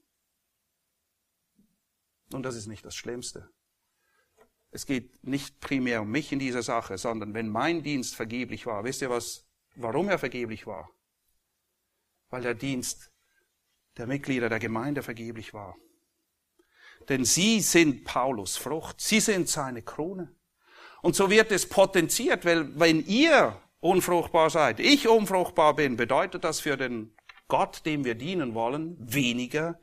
Und das ist nicht das Schlimmste. Es geht nicht primär um mich in dieser Sache, sondern wenn mein Dienst vergeblich war, wisst ihr was, warum er vergeblich war? Weil der Dienst der Mitglieder der Gemeinde vergeblich war. Denn sie sind Paulus Frucht, sie sind seine Krone. Und so wird es potenziert, weil wenn ihr unfruchtbar seid, ich unfruchtbar bin, bedeutet das für den Gott, dem wir dienen wollen, weniger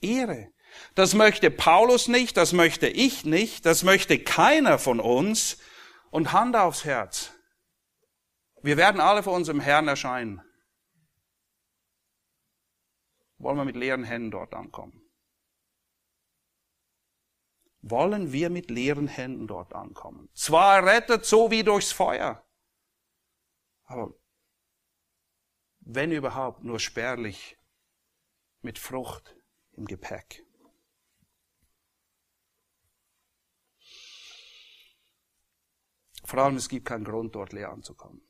Ehre. Das möchte Paulus nicht, das möchte ich nicht, das möchte keiner von uns. Und Hand aufs Herz. Wir werden alle vor unserem Herrn erscheinen. Wollen wir mit leeren Händen dort ankommen? Wollen wir mit leeren Händen dort ankommen? Zwar errettet so wie durchs Feuer, aber wenn überhaupt nur spärlich mit Frucht im Gepäck. Vor allem, es gibt keinen Grund, dort leer anzukommen.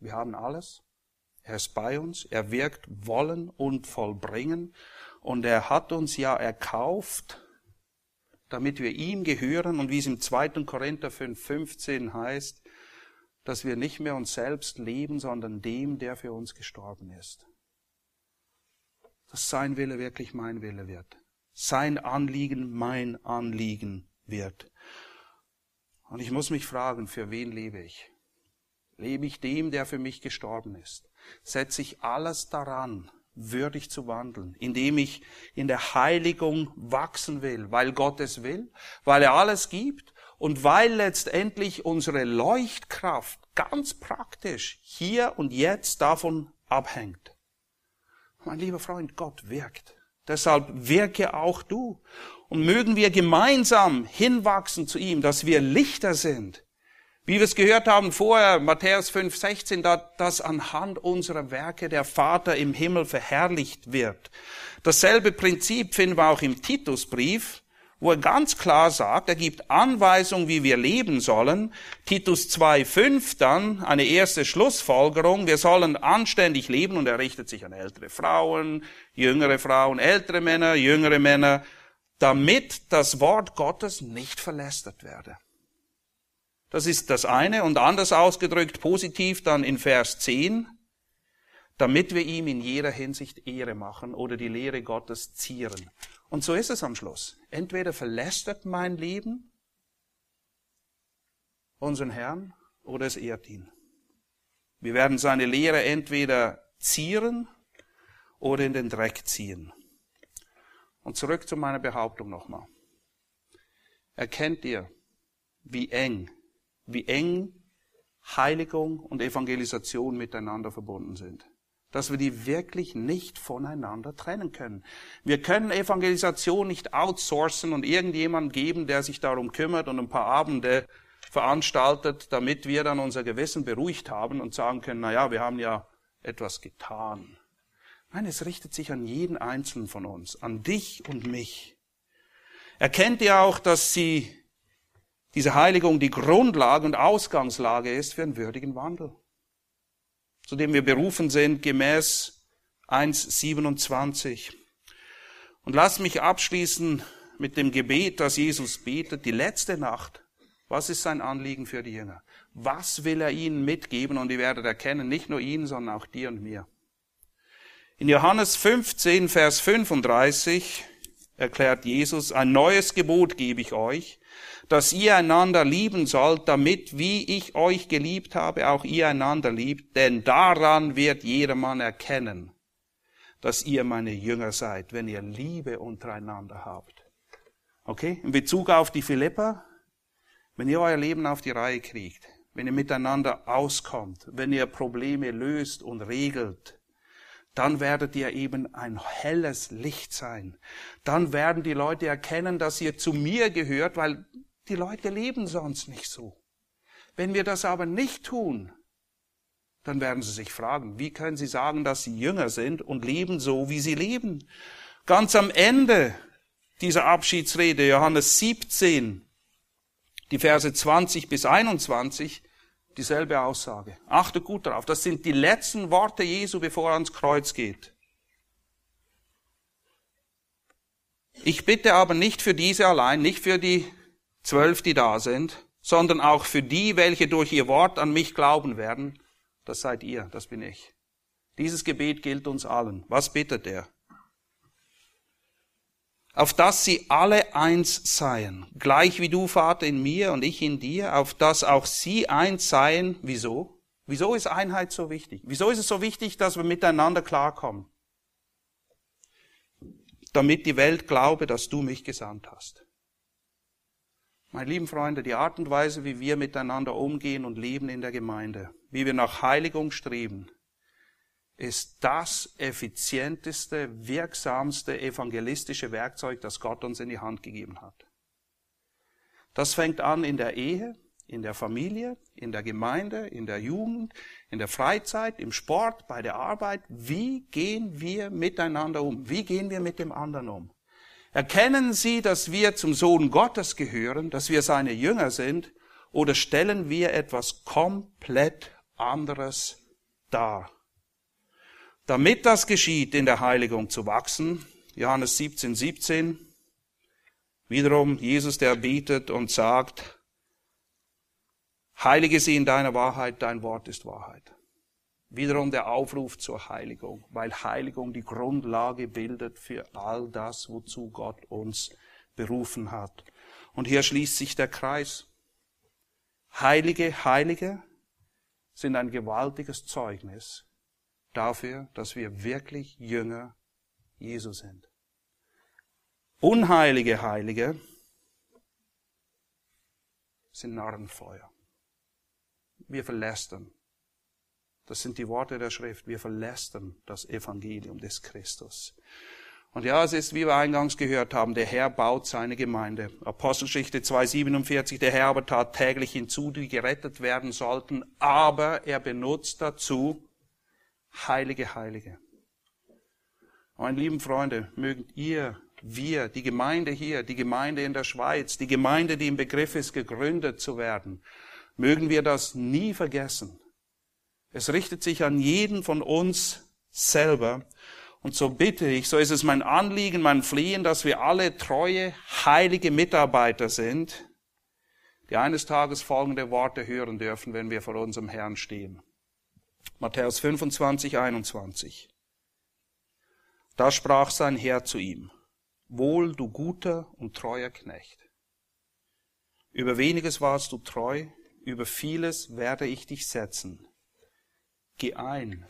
Wir haben alles. Er ist bei uns. Er wirkt wollen und vollbringen. Und er hat uns ja erkauft, damit wir ihm gehören. Und wie es im 2. Korinther 5, 15 heißt, dass wir nicht mehr uns selbst leben, sondern dem, der für uns gestorben ist. Dass sein Wille wirklich mein Wille wird. Sein Anliegen mein Anliegen wird. Und ich muss mich fragen, für wen lebe ich? Lebe ich dem, der für mich gestorben ist? Setze ich alles daran, würdig zu wandeln, indem ich in der Heiligung wachsen will, weil Gott es will, weil er alles gibt und weil letztendlich unsere Leuchtkraft ganz praktisch hier und jetzt davon abhängt. Mein lieber Freund, Gott wirkt. Deshalb wirke auch du. Und mögen wir gemeinsam hinwachsen zu ihm, dass wir Lichter sind. Wie wir es gehört haben vorher, Matthäus 5, 16, dass anhand unserer Werke der Vater im Himmel verherrlicht wird. Dasselbe Prinzip finden wir auch im Titusbrief wo er ganz klar sagt, er gibt Anweisungen, wie wir leben sollen. Titus 2,5 dann eine erste Schlussfolgerung, wir sollen anständig leben und er richtet sich an ältere Frauen, jüngere Frauen, ältere Männer, jüngere Männer, damit das Wort Gottes nicht verlästert werde. Das ist das eine und anders ausgedrückt positiv dann in Vers 10, damit wir ihm in jeder Hinsicht Ehre machen oder die Lehre Gottes zieren. Und so ist es am Schluss. Entweder verlästert mein Leben unseren Herrn oder es ehrt ihn. Wir werden seine Lehre entweder zieren oder in den Dreck ziehen. Und zurück zu meiner Behauptung nochmal. Erkennt ihr, wie eng, wie eng Heiligung und Evangelisation miteinander verbunden sind? dass wir die wirklich nicht voneinander trennen können. Wir können Evangelisation nicht outsourcen und irgendjemand geben, der sich darum kümmert und ein paar Abende veranstaltet, damit wir dann unser Gewissen beruhigt haben und sagen können, na ja, wir haben ja etwas getan. Nein, es richtet sich an jeden Einzelnen von uns, an dich und mich. Erkennt ihr auch, dass sie, diese Heiligung die Grundlage und Ausgangslage ist für einen würdigen Wandel, zu dem wir berufen sind, gemäß 1,27. Und lasst mich abschließen mit dem Gebet, das Jesus betet, die letzte Nacht. Was ist sein Anliegen für die Jünger? Was will er ihnen mitgeben? Und ihr werdet erkennen, nicht nur ihn, sondern auch dir und mir. In Johannes 15, Vers 35 erklärt Jesus, ein neues Gebot gebe ich euch, dass ihr einander lieben sollt, damit, wie ich euch geliebt habe, auch ihr einander liebt, denn daran wird jedermann erkennen, dass ihr meine Jünger seid, wenn ihr Liebe untereinander habt. Okay? In Bezug auf die Philippa, wenn ihr euer Leben auf die Reihe kriegt, wenn ihr miteinander auskommt, wenn ihr Probleme löst und regelt, dann werdet ihr eben ein helles Licht sein. Dann werden die Leute erkennen, dass ihr zu mir gehört, weil die Leute leben sonst nicht so. Wenn wir das aber nicht tun, dann werden sie sich fragen, wie können sie sagen, dass sie Jünger sind und leben so, wie sie leben? Ganz am Ende dieser Abschiedsrede, Johannes 17, die Verse 20 bis 21, dieselbe Aussage. Achte gut darauf. Das sind die letzten Worte Jesu, bevor er ans Kreuz geht. Ich bitte aber nicht für diese allein, nicht für die zwölf, die da sind, sondern auch für die, welche durch ihr Wort an mich glauben werden. Das seid ihr, das bin ich. Dieses Gebet gilt uns allen. Was bittet er? auf dass sie alle eins seien, gleich wie du, Vater, in mir und ich in dir, auf dass auch sie eins seien. Wieso? Wieso ist Einheit so wichtig? Wieso ist es so wichtig, dass wir miteinander klarkommen? Damit die Welt glaube, dass du mich gesandt hast. Meine lieben Freunde, die Art und Weise, wie wir miteinander umgehen und leben in der Gemeinde, wie wir nach Heiligung streben, ist das effizienteste, wirksamste evangelistische Werkzeug, das Gott uns in die Hand gegeben hat. Das fängt an in der Ehe, in der Familie, in der Gemeinde, in der Jugend, in der Freizeit, im Sport, bei der Arbeit. Wie gehen wir miteinander um? Wie gehen wir mit dem anderen um? Erkennen Sie, dass wir zum Sohn Gottes gehören, dass wir seine Jünger sind, oder stellen wir etwas komplett anderes dar? Damit das geschieht, in der Heiligung zu wachsen, Johannes 17, 17, wiederum Jesus, der betet und sagt, Heilige sie in deiner Wahrheit, dein Wort ist Wahrheit. Wiederum der Aufruf zur Heiligung, weil Heiligung die Grundlage bildet für all das, wozu Gott uns berufen hat. Und hier schließt sich der Kreis. Heilige, Heilige sind ein gewaltiges Zeugnis dafür, dass wir wirklich Jünger Jesu sind. Unheilige Heilige sind Narrenfeuer. Wir verlästern. Das sind die Worte der Schrift. Wir verlästern das Evangelium des Christus. Und ja, es ist, wie wir eingangs gehört haben, der Herr baut seine Gemeinde. Apostelgeschichte 2,47, der Herr aber tat täglich hinzu, die gerettet werden sollten, aber er benutzt dazu heilige Heilige. Meine lieben Freunde, mögt ihr, wir, die Gemeinde hier, die Gemeinde in der Schweiz, die Gemeinde, die im Begriff ist, gegründet zu werden, mögen wir das nie vergessen. Es richtet sich an jeden von uns selber. Und so bitte ich, so ist es mein Anliegen, mein Flehen, dass wir alle treue, heilige Mitarbeiter sind, die eines Tages folgende Worte hören dürfen, wenn wir vor unserem Herrn stehen. Matthäus 25, 21. Da sprach sein Herr zu ihm, Wohl, du guter und treuer Knecht. Über weniges warst du treu, über vieles werde ich dich setzen. Geh ein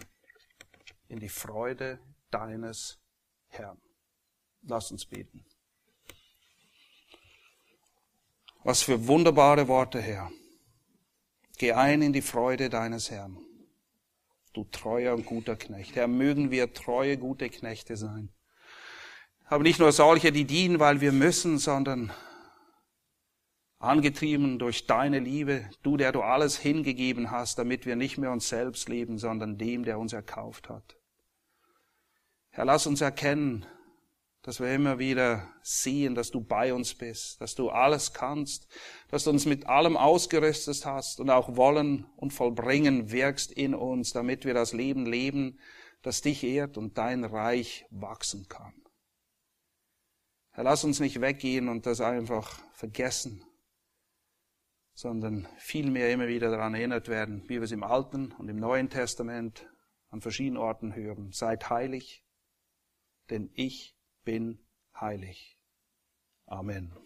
in die Freude deines Herrn. Lass uns beten. Was für wunderbare Worte, Herr. Geh ein in die Freude deines Herrn du treuer und guter Knecht. Herr, mögen wir treue, gute Knechte sein. Aber nicht nur solche, die dienen, weil wir müssen, sondern angetrieben durch deine Liebe, du, der du alles hingegeben hast, damit wir nicht mehr uns selbst leben, sondern dem, der uns erkauft hat. Herr, lass uns erkennen, dass wir immer wieder sehen, dass du bei uns bist, dass du alles kannst, dass du uns mit allem ausgerüstet hast und auch wollen und vollbringen wirkst in uns, damit wir das Leben leben, das dich ehrt und dein Reich wachsen kann. Herr, lass uns nicht weggehen und das einfach vergessen, sondern vielmehr immer wieder daran erinnert werden, wie wir es im Alten und im Neuen Testament an verschiedenen Orten hören. Seid heilig, denn ich bin heilig. Amen.